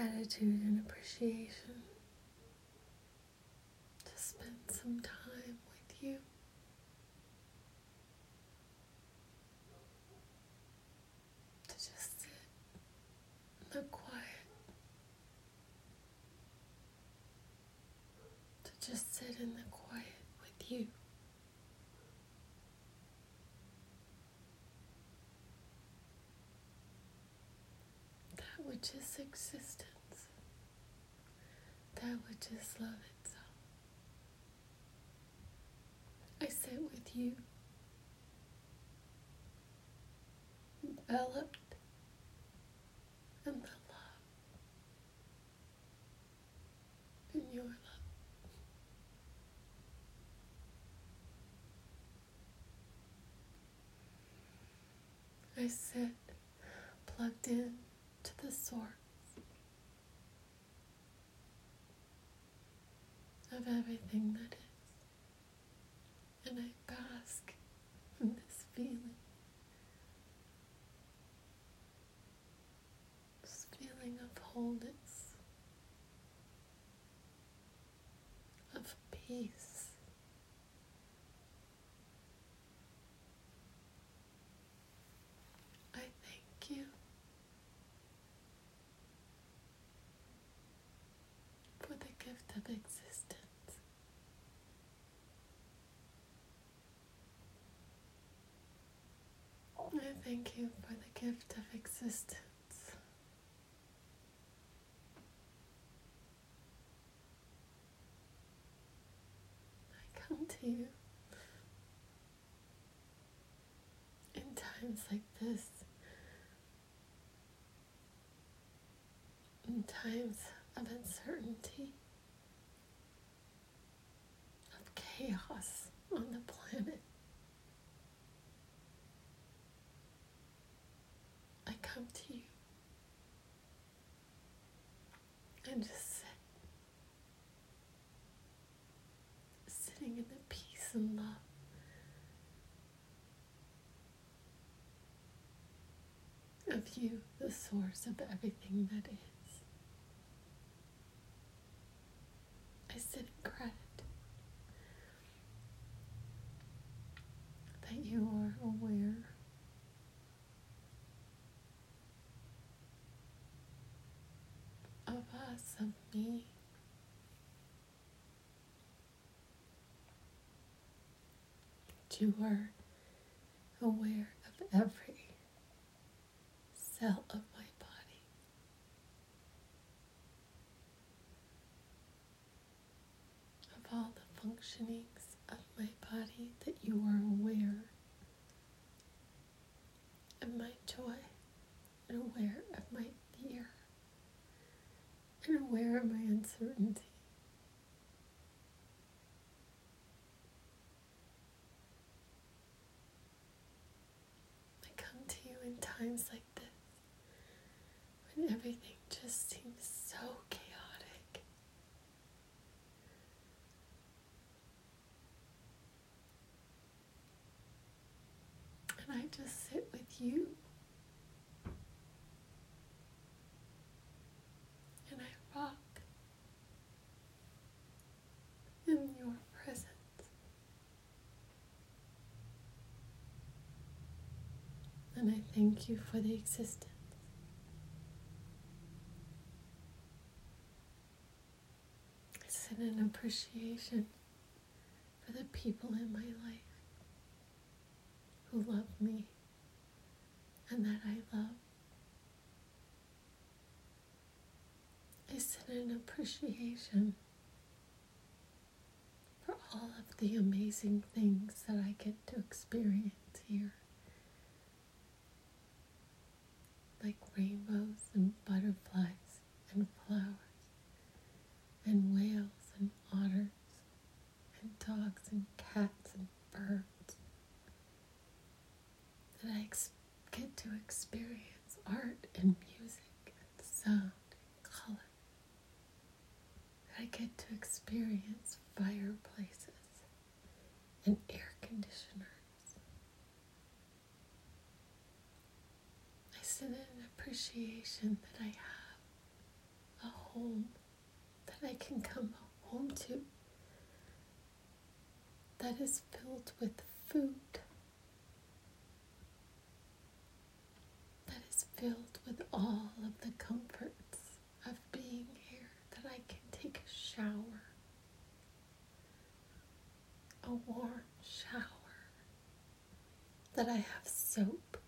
gratitude and appreciation to spend some time with you. To just sit in the quiet. To just sit in the quiet with you. That which is existence, that which is love itself. I sit with you, enveloped in the love, in your love. I sit plugged in to the source of everything that is. And I bask in this feeling. This feeling of wholeness, of peace. I thank you for the gift of existence. I thank you for the gift of existence. I come to you in times like this, in times of uncertainty, of chaos on the planet. I come to you and just sit, sitting in the peace and love of you, the source of everything that is. I sit in gratitude that you are aware of us, of me. You are aware of every cell of my body. Of all the functionings of my body, that you are aware of my joy and aware of my fear and aware of my uncertainty. I come to you in times like everything just seems so chaotic. And I just sit with you. And I rock in your presence. And I thank you for the existence. Sit in appreciation for the people in my life who love me and that I love. I sit in appreciation for all of the amazing things that I get to experience here. Like rainbows and butterflies and flowers and whales and otters and dogs and cats and birds. That I ex- get to experience art and music and sound and color. That I get to experience fireplaces and air conditioners. I sit in appreciation that I have a home that I can come home to that is filled with food, that is filled with all of the comforts of being here, that I can take a shower, a warm shower, that I have soap,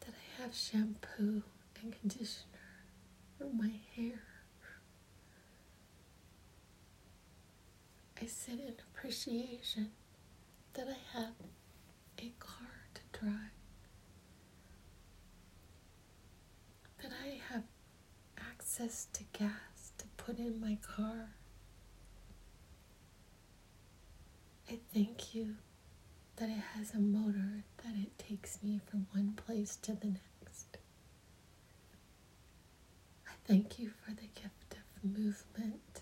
that I have shampoo and conditioner for my hair. Sit in appreciation that I have a car to drive, that I have access to gas to put in my car. I thank you that it has a motor that it takes me from one place to the next. I thank you for the gift of movement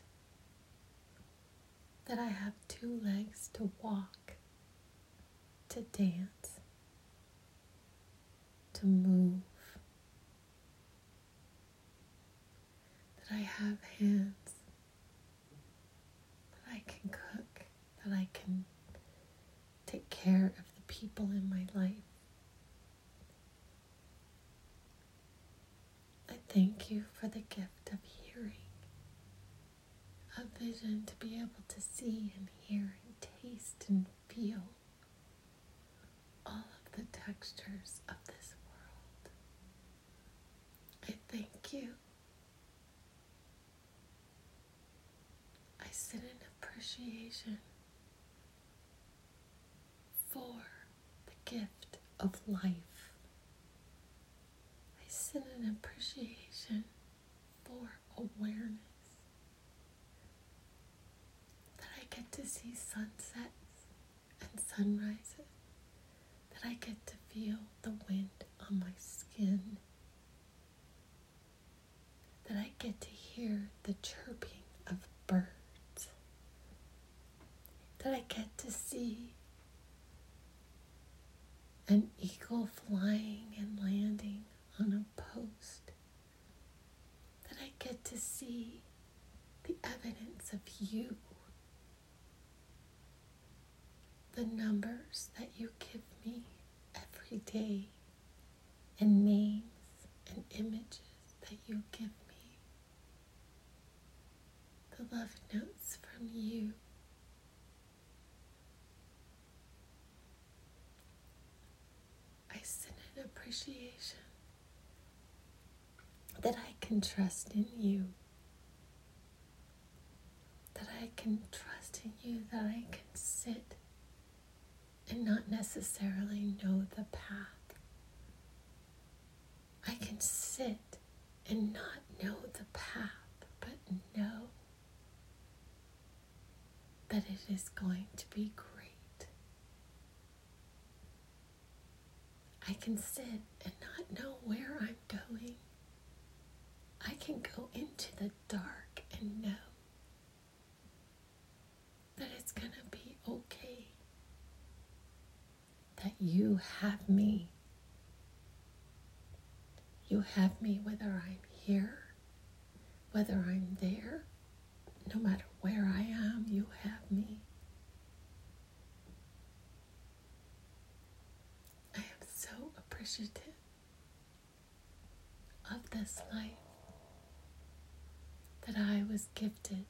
that I have two legs to walk, to dance, to move, that I have hands, that I can cook, that I can take care of the people in my life. I thank you for the gift of hearing a vision to be able to see and hear and taste and feel all of the textures of this world. I thank you. I sit in appreciation for the gift of life. I sit in appreciation for awareness get see sunsets and sunrises, that I get to feel the wind on my skin, that I get to hear the chirping of birds, that I get to see an eagle flying and landing on a post, that I get to see the evidence of you the numbers that you give me every day and names and images that you give me. The love notes from you. I sit in appreciation that I can trust in you. That I can trust in you, that I can sit and not necessarily know the path. I can sit and not know the path, but know that it is going to be great. I can sit and not know where I'm going. I can go into the dark and know that it's going to be okay that you have me. You have me whether I'm here, whether I'm there, no matter where I am, you have me. I am so appreciative of this life that I was gifted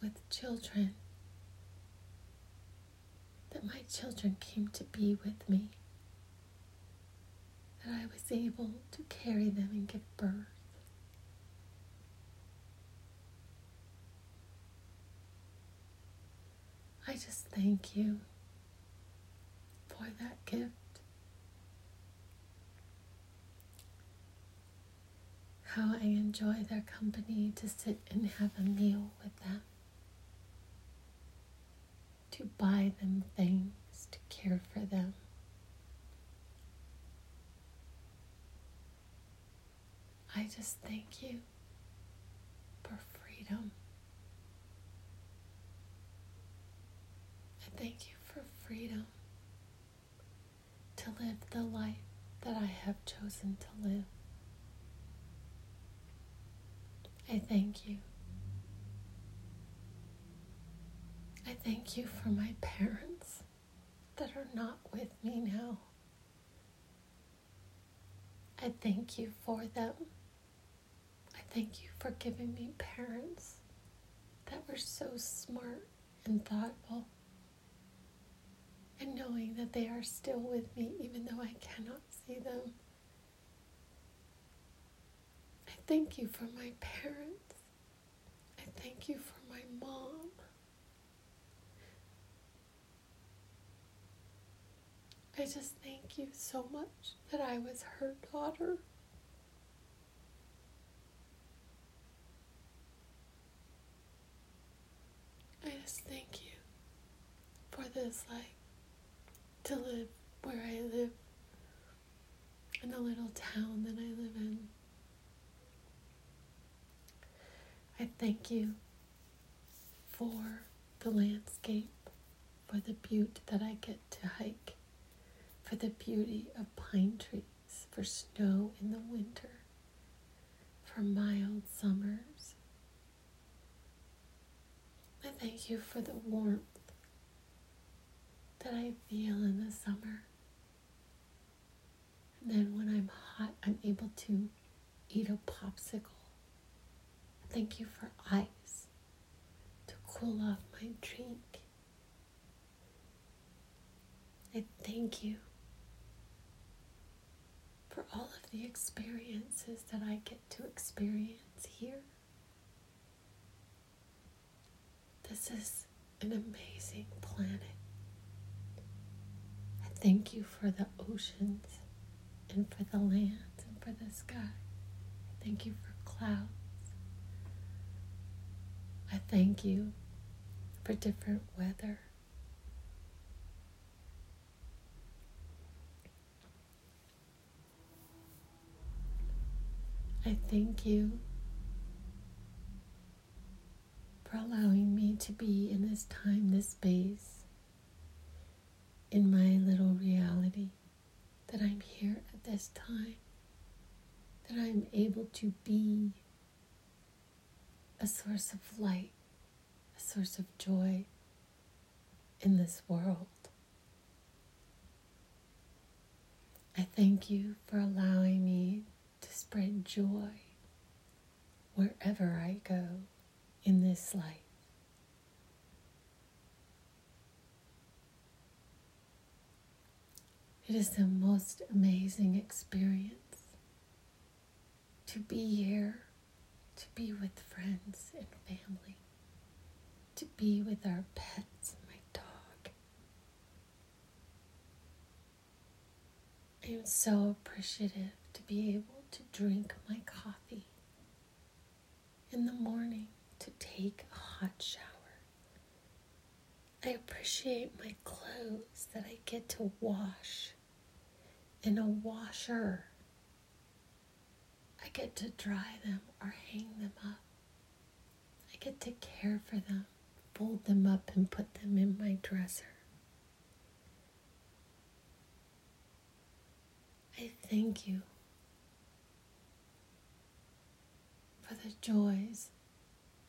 with children children came to be with me, that I was able to carry them and give birth. I just thank you for that gift. How I enjoy their company to sit and have a meal with them to buy them things, to care for them. I just thank you for freedom. I thank you for freedom to live the life that I have chosen to live. I thank you. I thank you for my parents that are not with me now. I thank you for them. I thank you for giving me parents that were so smart and thoughtful. And knowing that they are still with me even though I cannot see them. I thank you for my parents. I thank you for my mom. I just thank you so much that I was her daughter. I just thank you for this life to live where I live in the little town that I live in. I thank you for the landscape, for the butte that I get to hike for the beauty of pine trees, for snow in the winter, for mild summers. I thank you for the warmth that I feel in the summer. And then when I'm hot, I'm able to eat a popsicle. Thank you for ice to cool off my drink. I thank you for all of the experiences that I get to experience here. This is an amazing planet. I thank you for the oceans and for the lands and for the sky. I thank you for clouds. I thank you for different weather. I thank you for allowing me to be in this time, this space, in my little reality, that I'm here at this time, that I'm able to be a source of light, a source of joy in this world. I thank you for allowing me spread joy wherever I go in this life. It is the most amazing experience to be here, to be with friends and family, to be with our pets my dog. I am so appreciative to be able drink my coffee in the morning, to take a hot shower. I appreciate my clothes that I get to wash in a washer. I get to dry them or hang them up. I get to care for them, fold them up, and put them in my dresser. I thank you for the joys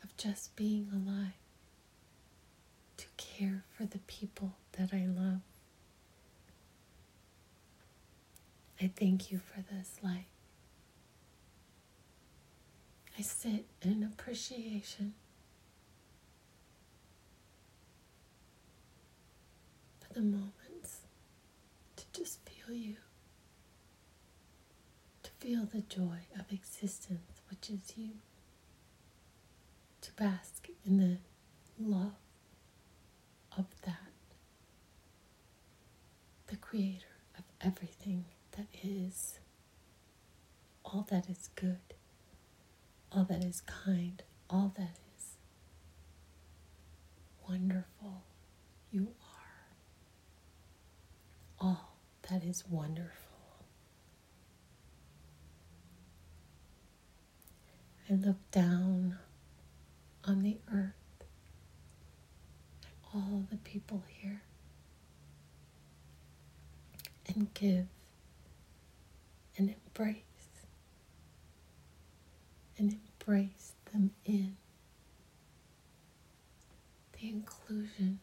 of just being alive, to care for the people that I love. I thank you for this life. I sit in appreciation for the moments to just feel you, feel the joy of existence which is you, to bask in the love of that, the creator of everything that is, all that is good, all that is kind, all that is wonderful. You are all that is wonderful. I look down on the earth at all the people here and give and embrace and embrace them in. The inclusion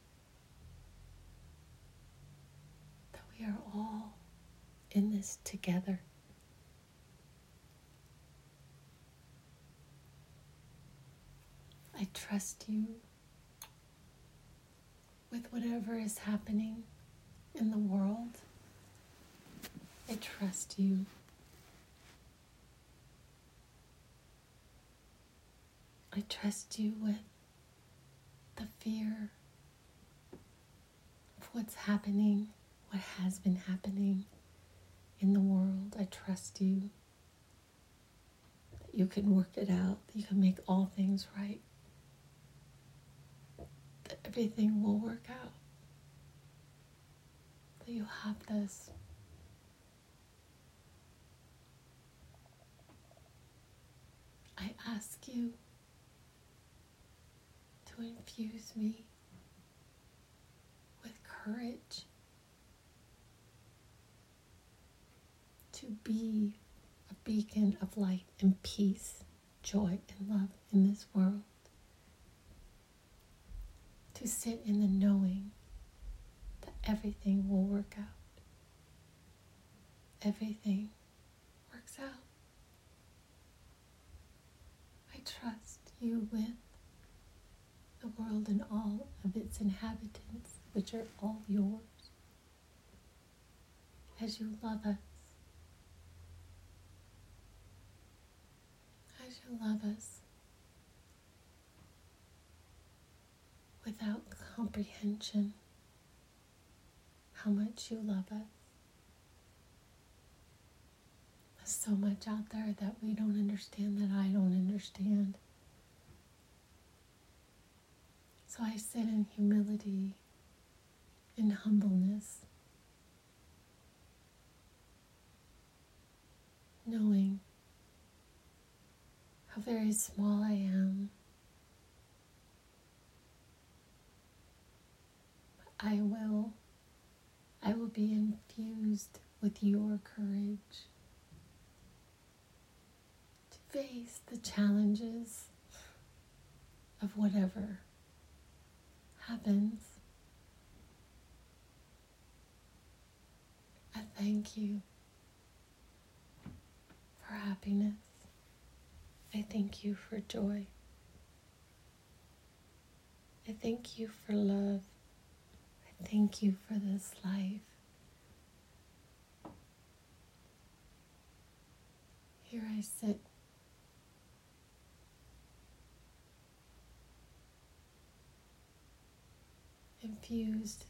that we are all in this together. I trust you with whatever is happening in the world. I trust you. I trust you with the fear of what's happening, what has been happening in the world. I trust you that you can work it out, that you can make all things right, everything will work out, that you have this. I ask you to infuse me with courage to be a beacon of light and peace, joy and love in this world. To sit in the knowing that everything will work out. Everything works out. I trust you with the world and all of its inhabitants, which are all yours, as you love us. As you love us without comprehension, how much you love us. There's so much out there that we don't understand, that I don't understand. So I sit in humility, in humbleness, knowing how very small I am. I will, I will be infused with your courage to face the challenges of whatever happens. I thank you for happiness. I thank you for joy. I thank you for love. Thank you for this life. Here I sit. Infused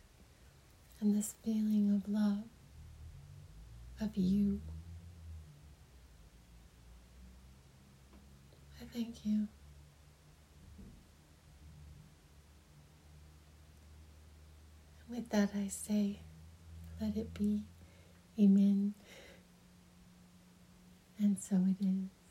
in this feeling of love, of you. I thank you. With that, I say, let it be. Amen. And so it is.